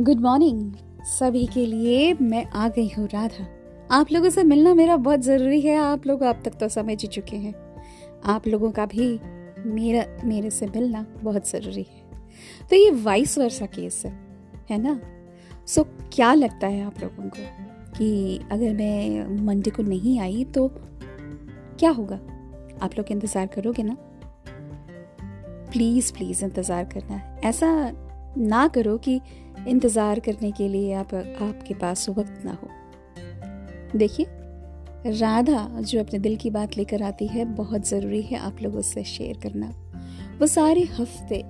Good morning सभी के लिए मैं आ गई हूँ राधा। आप लोगों से मिलना मेरा बहुत ज़रूरी है। आप लोग अब तक तो समझ ही चुके हैं। आप लोगों का भी मेरा, मेरे से मिलना बहुत ज़रूरी है। तो ये वाइस वर्षा केस है है ना? सो क्या लगता है आप लोगों को कि अगर मैं मंडे को नहीं आई तो क्या होगा? आप लोग इंतज़ार करोगे ना? प्लीज़ प्लीज़ इंतज़ार करना। ऐसा ना करो कि इंतज़ार करने के लिए आप, आपके पास वक्त ना हो। देखिए, राधा जो अपने दिल की बात लेकर आती है, बहुत ज़रूरी है आप लोगों से शेयर करना। वो सारे हफ़्ते,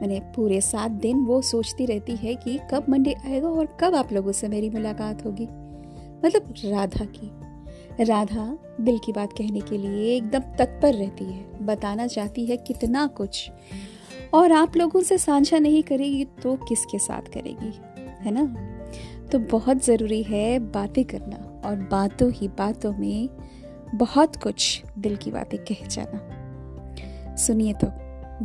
मैंने पूरे सात दिन वो सोचती रहती है कि कब मंडे आएगा और कब आप लोगों से मेरी मुलाकात होगी। मतलब राधा की। राधा दिल की बात कहने के लिए एकदम तत्पर रहती है, बताना चाहती है कितना कुछ। और आप लोगों से साझा नहीं करेगी तो किसके साथ करेगी? है ना? तो बहुत ज़रूरी है बातें करना और बातों ही बातों में बहुत कुछ दिल की बातें कह जाना। सुनिए तो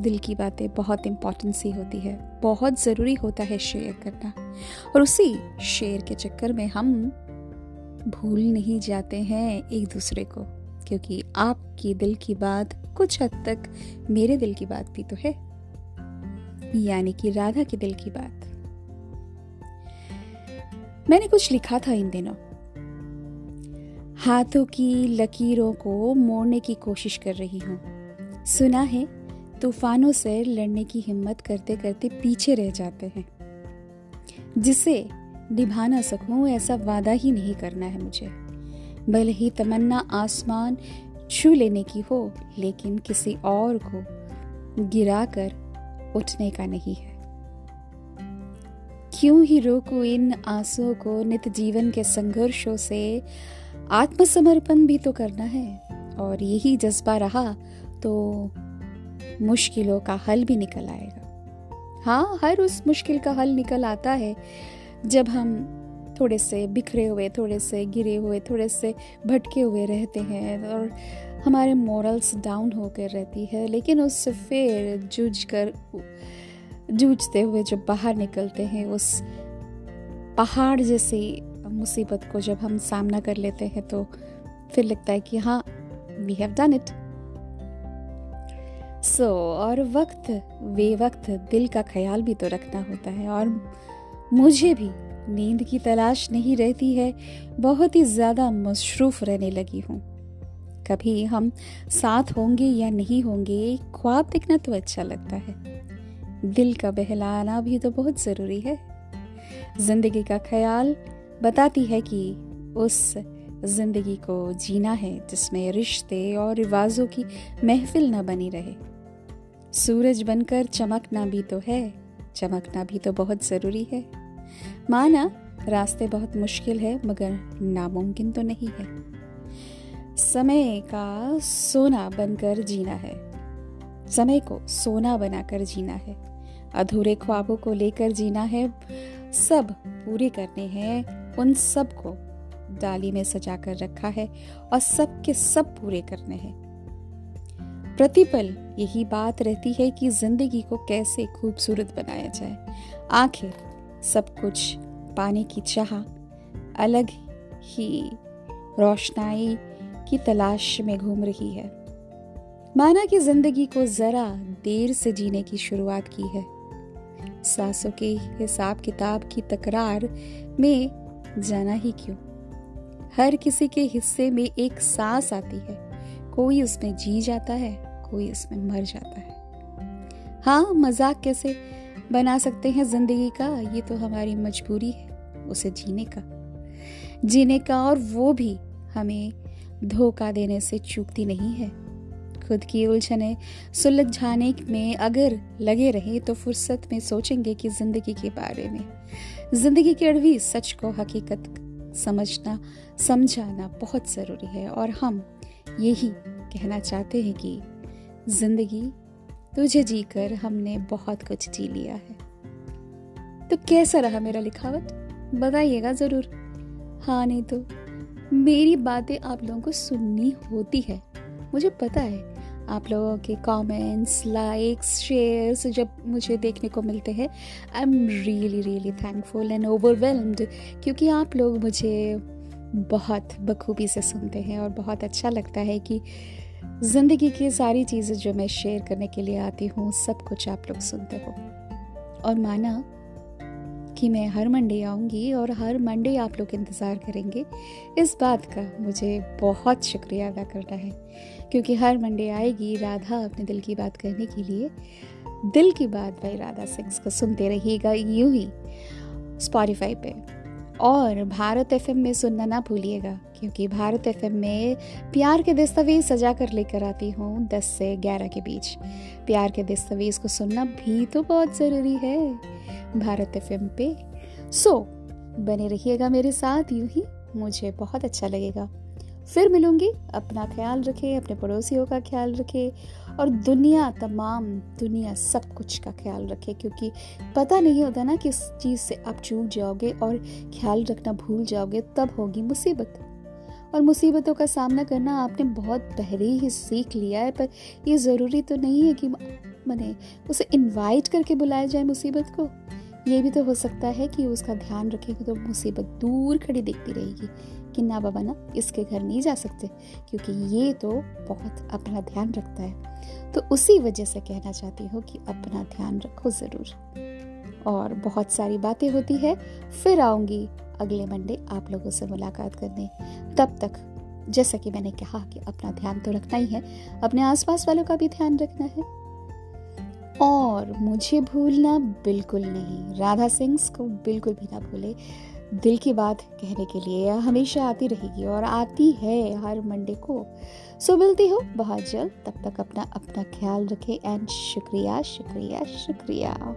दिल की बातें बहुत इम्पोर्टेंट सी होती है। बहुत ज़रूरी होता है शेयर करना। और उसी शेयर के चक्कर में हम भूल नहीं जाते हैं एक दूसरे को, क्योंकि आपकी दिल की बात कुछ हद तक मेरे दिल की बात भी तो है। यानी कि राधा के दिल की बात। मैंने कुछ लिखा था इन दिनों। हाथों की लकीरों को मोड़ने की कोशिश कर रही हूँ। सुना है, तूफानों से लड़ने की हिम्मत करते करते पीछे रह जाते हैं। जिसे निभा ना सकूँ, ऐसा वादा ही नहीं करना है मुझे। भले ही तमन्ना आसमान छू लेने की हो, लेकिन किसी और को गिराकर उठने का नहीं है। क्यों ही रोकू इन आंसुओं को नित जीवन के संघर्षों से? आत्मसमर्पण भी तो करना है, और यही जज्बा रहा तो मुश्किलों का हल भी निकल आएगा। हाँ हर उस मुश्किल का हल निकल आता है, जब हम थोड़े से बिखरे हुए, थोड़े से गिरे हुए, थोड़े से भटके हुए रहते हैं, और हमारे मॉरल्स डाउन होकर रहती है, लेकिन उससे फिर जूझ कर जूझते हुए जब बाहर निकलते हैं, उस पहाड़ जैसी मुसीबत को जब हम सामना कर लेते हैं तो फिर लगता है कि हाँ we have done it so और वक्त वे वक्त दिल का ख्याल भी तो रखना होता है, और मुझे भी नींद की तलाश नहीं रहती है, बहुत ही ज़्यादा मसरूफ रहने लगी हूँ। कभी हम साथ होंगे या नहीं होंगे, ख्वाब देखना तो अच्छा लगता है। दिल का बहलाना भी तो बहुत ज़रूरी है। ज़िंदगी का ख्याल बताती है कि उस ज़िंदगी को जीना है जिसमें रिश्ते और रिवाजों की महफिल न बनी रहे। सूरज बनकर चमकना भी तो है, चमकना भी तो बहुत ज़रूरी है। माना रास्ते बहुत मुश्किल है, मगर नामुमकिन तो नहीं है। समय का सोना बनकर जीना है। समय को सोना बनाकर जीना है। अधूरे ख्वाबों को लेकर जीना है। सब पूरे करने हैं। उन सबको डाली में सजा कर रखा है और सब के सब पूरे करने हैं। प्रतिपल यही बात रहती है कि ज़िंदगी को कैसे खूबसूरत बनाया जाए। आखिर सब कुछ पाने की चाह अलग ही रोशनाई की तलाश में घूम रही है। माना कि ज़िंदगी को जरा देर से जीने की शुरुआत की है। सांसों के हिसाब किताब की तकरार में जाना ही क्यों? हर किसी के हिस्से में एक सांस आती है। कोई उसमें जी जाता है, कोई उसमें मर जाता है। हाँ मज़ाक कैसे बना सकते हैं ज़िंदगी का? ये तो हमारी मजबूरी है, उसे जीने का। जीने का और वो भी हमें धोखा देने से चूकती नहीं है। खुद की उलझने सुलझाने में अगर लगे रहे तो फुर्सत में सोचेंगे कि ज़िंदगी के बारे में। ज़िंदगी की अड़वी सच को हकीकत समझना, समझाना बहुत ज़रूरी है और हम यही कहना चाहते हैं कि ज़िंदगी तुझे जीकर हमने बहुत कुछ जी लिया है। तो कैसा रहा मेरा लिखावट? बताइएगा ज़रूर। हाँ नहीं तो मेरी बातें आप लोगों को सुननी होती है। मुझे पता है, आप लोगों के कमेंट्स लाइक्स शेयर्स जब मुझे देखने को मिलते हैं I am really really thankful and overwhelmed क्योंकि आप लोग मुझे बहुत बखूबी से सुनते हैं और बहुत अच्छा लगता है कि ज़िंदगी की सारी चीज़ें जो मैं शेयर करने के लिए आती हूँ, सब कुछ आप लोग सुनते हो। और माना कि मैं हर मंडे आऊँगी और हर मंडे आप लोग इंतज़ार करेंगे। इस बात का मुझे बहुत शुक्रिया अदा करना है, क्योंकि हर मंडे आएगी राधा अपने दिल की बात करने के लिए। दिल की बात भाई राधा सिंह को सुनते रहिएगा यूँ ही स्पॉटिफाई पे। और भारत एफएम में सुनना ना भूलिएगा, क्योंकि भारत एफएम में प्यार के दस्तावेज़ सजा कर लेकर आती हूँ दस से ग्यारह के बीच। प्यार के दस्तावेज़ को सुनना भी तो बहुत ज़रूरी है। भारत एफ़ पे। सो so, बने रहिएगा मेरे साथ यूँ ही मुझे बहुत अच्छा लगेगा। फिर मिलूँगी अपना ख्याल रखें अपने पड़ोसियों का ख्याल रखें और दुनिया तमाम दुनिया सब कुछ का ख्याल रखें क्योंकि पता नहीं होता ना किस चीज़ से आप चूक जाओगे और ख्याल रखना भूल जाओगे तब होगी मुसीबत। और मुसीबतों का सामना करना आपने बहुत पहले ही सीख लिया है पर ये ज़रूरी तो नहीं है कि मैंने उसे इनवाइट करके बुलाया जाए मुसीबत को। ये भी तो हो सकता है कि उसका ध्यान रखेगी तो मुसीबत दूर खड़ी दिखती रहेगी कि ना बाबा ना इसके घर नहीं जा सकते, क्योंकि ये तो बहुत अपना ध्यान रखता है। तो उसी वजह से कहना चाहती हूँ कि अपना ध्यान रखो ज़रूर। और बहुत सारी बातें होती है, फिर आऊँगी अगले मंडे आप लोगों से मुलाकात करने। तब तक, जैसा कि मैंने कहा कि अपना ध्यान तो रखना ही है, अपने आसपास वालों का भी ध्यान रखना है। और मुझे भूलना बिल्कुल नहीं। राधा सिंह को बिल्कुल भी ना भूले। दिल की बात कहने के लिए हमेशा आती रहेगी और आती है हर मंडे को। सो मिलती हो बहुत जल्द। तब तक अपना अपना ख्याल रखें। एंड शुक्रिया शुक्रिया शुक्रिया।